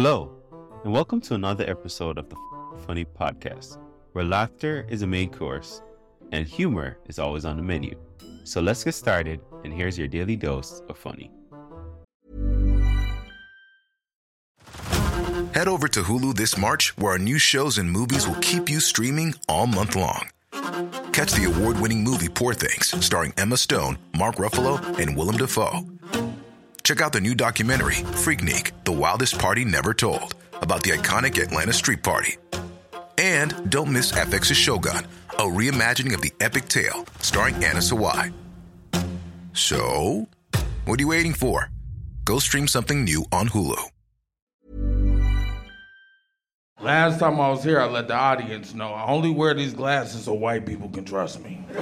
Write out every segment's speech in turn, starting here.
Hello, and welcome to another episode of the Funny Podcast, where laughter is a main course and humor is always on the menu. So let's get started, and here's your daily dose of funny. Head over to Hulu this March, where our new shows and movies will keep you streaming all month long. Catch the award winning movie Poor Things, starring Emma Stone, Mark Ruffalo, and Willem Dafoe. Check out the new documentary, Freaknik The Wildest Party Never Told, about the iconic Atlanta Street Party. And don't miss FX's Shogun, a reimagining of the epic tale starring Anna Sawai. So, what are you waiting for? Go stream something new on Hulu. Last time I was here, I let the audience know I only wear these glasses so white people can trust me.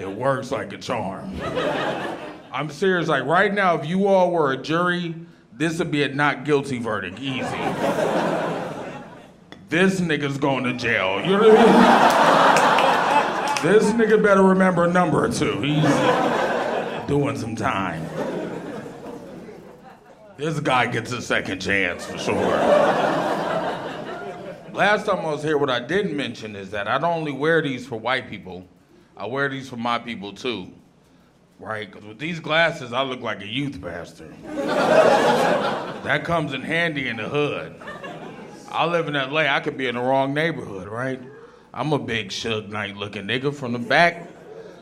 it works like a charm. I'm serious. Like right now, if you all were a jury, this would be a not guilty verdict, easy. this nigga's going to jail. You know what I mean? this nigga better remember a number or two. He's doing some time. This guy gets a second chance for sure. Last time I was here, what I didn't mention is that I don't only wear these for white people, I wear these for my people too. Right? Because with these glasses, I look like a youth pastor. that comes in handy in the hood. I live in LA, I could be in the wrong neighborhood, right? I'm a big Suge Knight looking nigga from the back.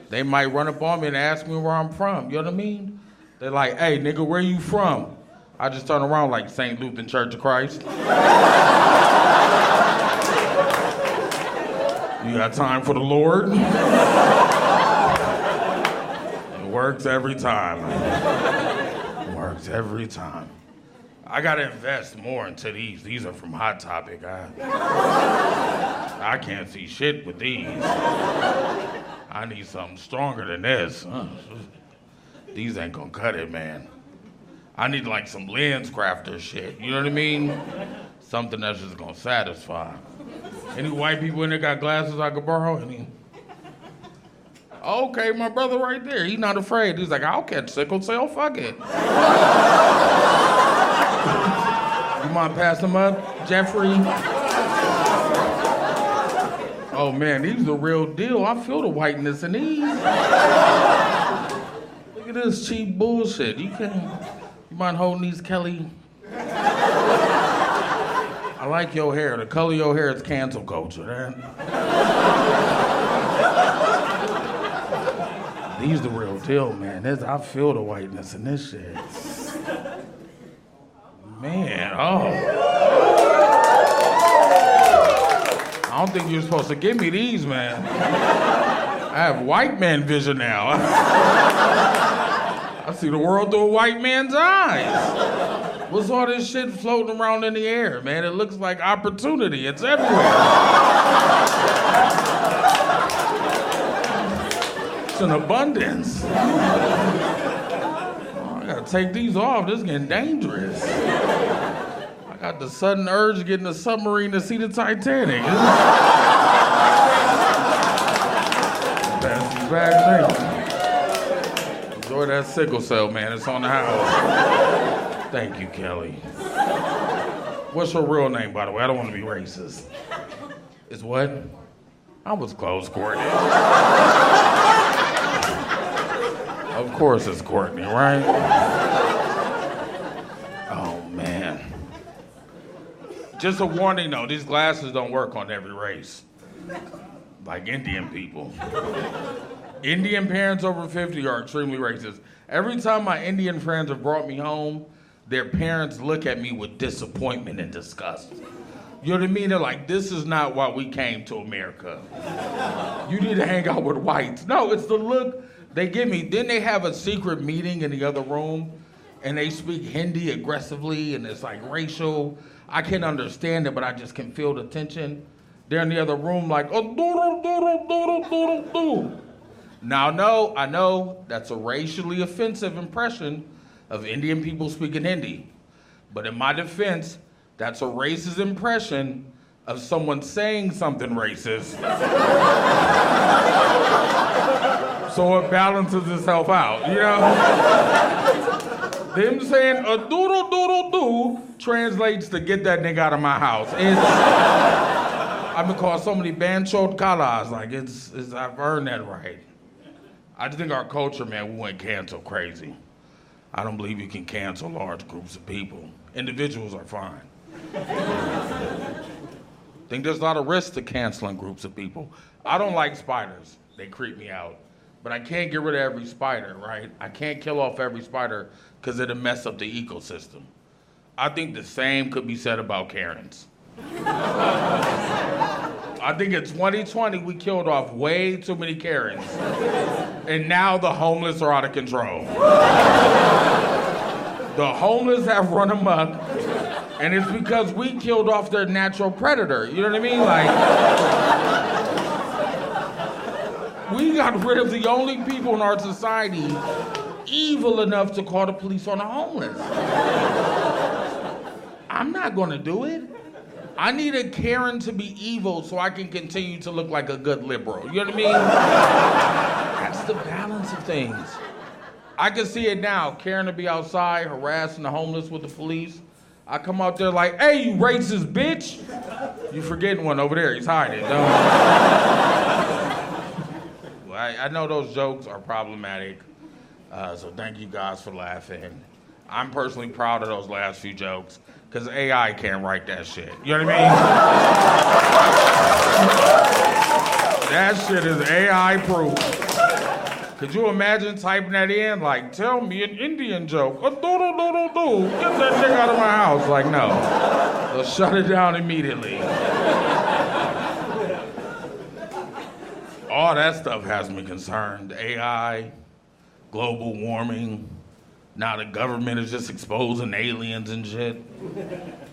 They might run up on me and ask me where I'm from. You know what I mean? They're like, hey, nigga, where you from? I just turn around like St. Lutheran Church of Christ. you got time for the Lord? Works every time. Works every time. I gotta invest more into these. These are from Hot Topic. I, I can't see shit with these. I need something stronger than this. These ain't gonna cut it, man. I need like some lens crafter shit. You know what I mean? Something that's just gonna satisfy. Any white people in there got glasses I could borrow? Any? Okay, my brother right there. He's not afraid. He's like, I'll catch sickle cell. Fuck it. you mind passing up, Jeffrey? Oh man, these the real deal. I feel the whiteness in these. Look at this cheap bullshit. You can't. You mind holding these, Kelly? I like your hair. The color of your hair is cancel culture. Man. These the real deal, man. I feel the whiteness in this shit. Man, oh. I don't think you're supposed to give me these, man. I have white man vision now. I see the world through a white man's eyes. What's all this shit floating around in the air, man? It looks like opportunity. It's everywhere. An abundance. Oh, I gotta take these off. This is getting dangerous. I got the sudden urge to get in a submarine to see the Titanic. That's bad thing. Enjoy that sickle cell, man. It's on the house. Thank you, Kelly. What's your real name, by the way? I don't want to be racist. It's what? I was close, Courtney. Of course it's Courtney, right? Oh, man. Just a warning though, these glasses don't work on every race. Like Indian people. Indian parents over 50 are extremely racist. Every time my Indian friends have brought me home, their parents look at me with disappointment and disgust. You know what I mean? They're like, this is not why we came to America. You need to hang out with whites. No, it's the look they give me. Then they have a secret meeting in the other room and they speak Hindi aggressively and it's like racial. I can't understand it, but I just can feel the tension. They're in the other room like, oh, doodle, doodle. Now, no, I know that's a racially offensive impression of Indian people speaking Hindi. But in my defense, that's a racist impression of someone saying something racist. so it balances itself out, you know? Them saying a doodle doodle doo translates to get that nigga out of my house. It's, I've been called so many banchot kalas. Like it's, it's, I've earned that right. I just think our culture, man, we went cancel crazy. I don't believe you can cancel large groups of people. Individuals are fine. Think there's a lot of risk to canceling groups of people. I don't like spiders. They creep me out. But I can't get rid of every spider, right? I can't kill off every spider because it'll mess up the ecosystem. I think the same could be said about Karens. I think in 2020 we killed off way too many Karens. And now the homeless are out of control. the homeless have run amok, and it's because we killed off their natural predator. You know what I mean? Like, we got rid of the only people in our society evil enough to call the police on the homeless. I'm not gonna do it. I need a Karen to be evil so I can continue to look like a good liberal. You know what I mean? That's the balance of things. I can see it now. Karen to be outside harassing the homeless with the police. I come out there like, hey, you racist bitch. You forgetting one over there. He's hiding. I, I know those jokes are problematic. Uh, so thank you guys for laughing. I'm personally proud of those last few jokes because AI can't write that shit. You know what I mean? that shit is AI proof. Could you imagine typing that in? Like, tell me an Indian joke. A doodle doodle doo. Get that nigga out of my house. Like, no. They'll shut it down immediately. All that stuff has me concerned. AI, global warming. Now the government is just exposing aliens and shit.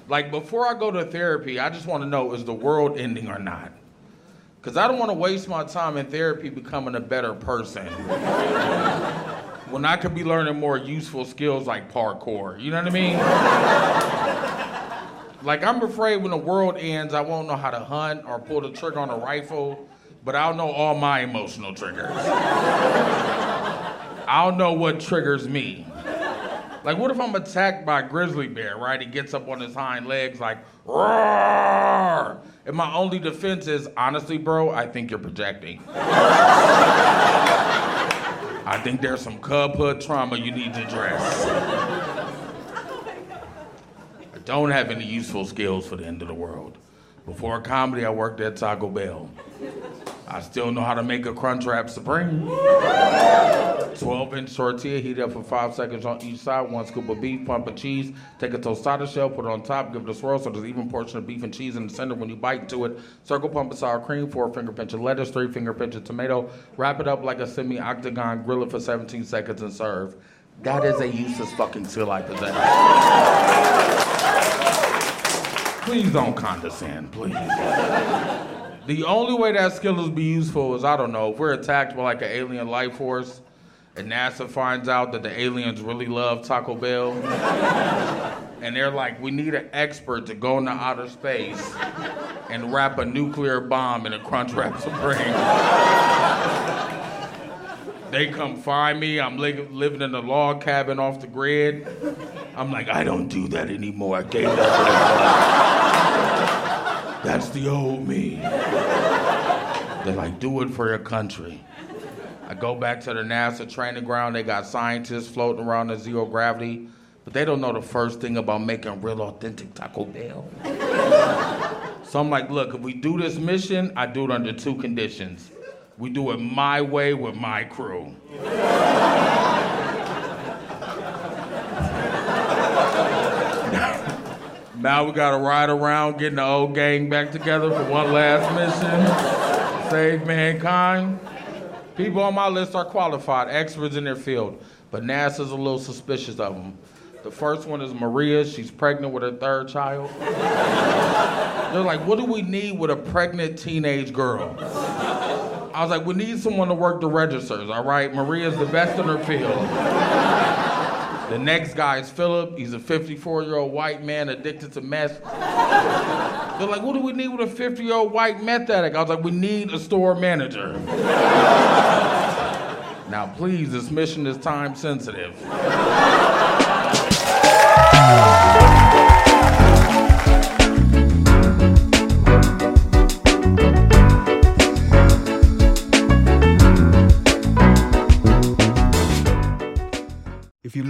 Like before I go to therapy, I just want to know is the world ending or not? Because I don't want to waste my time in therapy becoming a better person. when I could be learning more useful skills like parkour. You know what I mean? like I'm afraid when the world ends, I won't know how to hunt or pull the trigger on a rifle, but I'll know all my emotional triggers. I'll know what triggers me. Like, what if I'm attacked by a grizzly bear, right? He gets up on his hind legs, like, roar! And my only defense is, honestly, bro, I think you're projecting. I think there's some cubhood trauma you need to address. I don't have any useful skills for the end of the world. Before comedy, I worked at Taco Bell. I still know how to make a Crunchwrap Supreme. 12 inch tortilla, heat up for five seconds on each side. One scoop of beef, pump of cheese. Take a tostada shell, put it on top, give it a swirl so there's even portion of beef and cheese in the center when you bite into it. Circle pump of sour cream, four finger pinch of lettuce, three finger pinch of tomato. Wrap it up like a semi octagon, grill it for 17 seconds, and serve. That is a useless fucking skill I possess. Please don't condescend, please. The only way that skill is be useful is I don't know if we're attacked by like an alien life force, and NASA finds out that the aliens really love Taco Bell, and they're like, we need an expert to go into outer space and wrap a nuclear bomb in a Crunchwrap Supreme. they come find me. I'm li- living in a log cabin off the grid. I'm like, I don't do that anymore. I gave that. That's the old me. They're like, do it for your country. I go back to the NASA training ground. They got scientists floating around in zero gravity, but they don't know the first thing about making real authentic Taco Bell. so I'm like, look, if we do this mission, I do it under two conditions. We do it my way with my crew. Now we gotta ride around getting the old gang back together for one last mission. Save mankind. People on my list are qualified, experts in their field, but NASA's a little suspicious of them. The first one is Maria. She's pregnant with her third child. They're like, what do we need with a pregnant teenage girl? I was like, we need someone to work the registers, all right? Maria's the best in her field. The next guy is Philip. He's a 54 year old white man addicted to meth. They're like, what do we need with a 50 year old white meth addict? I was like, we need a store manager. now, please, this mission is time sensitive.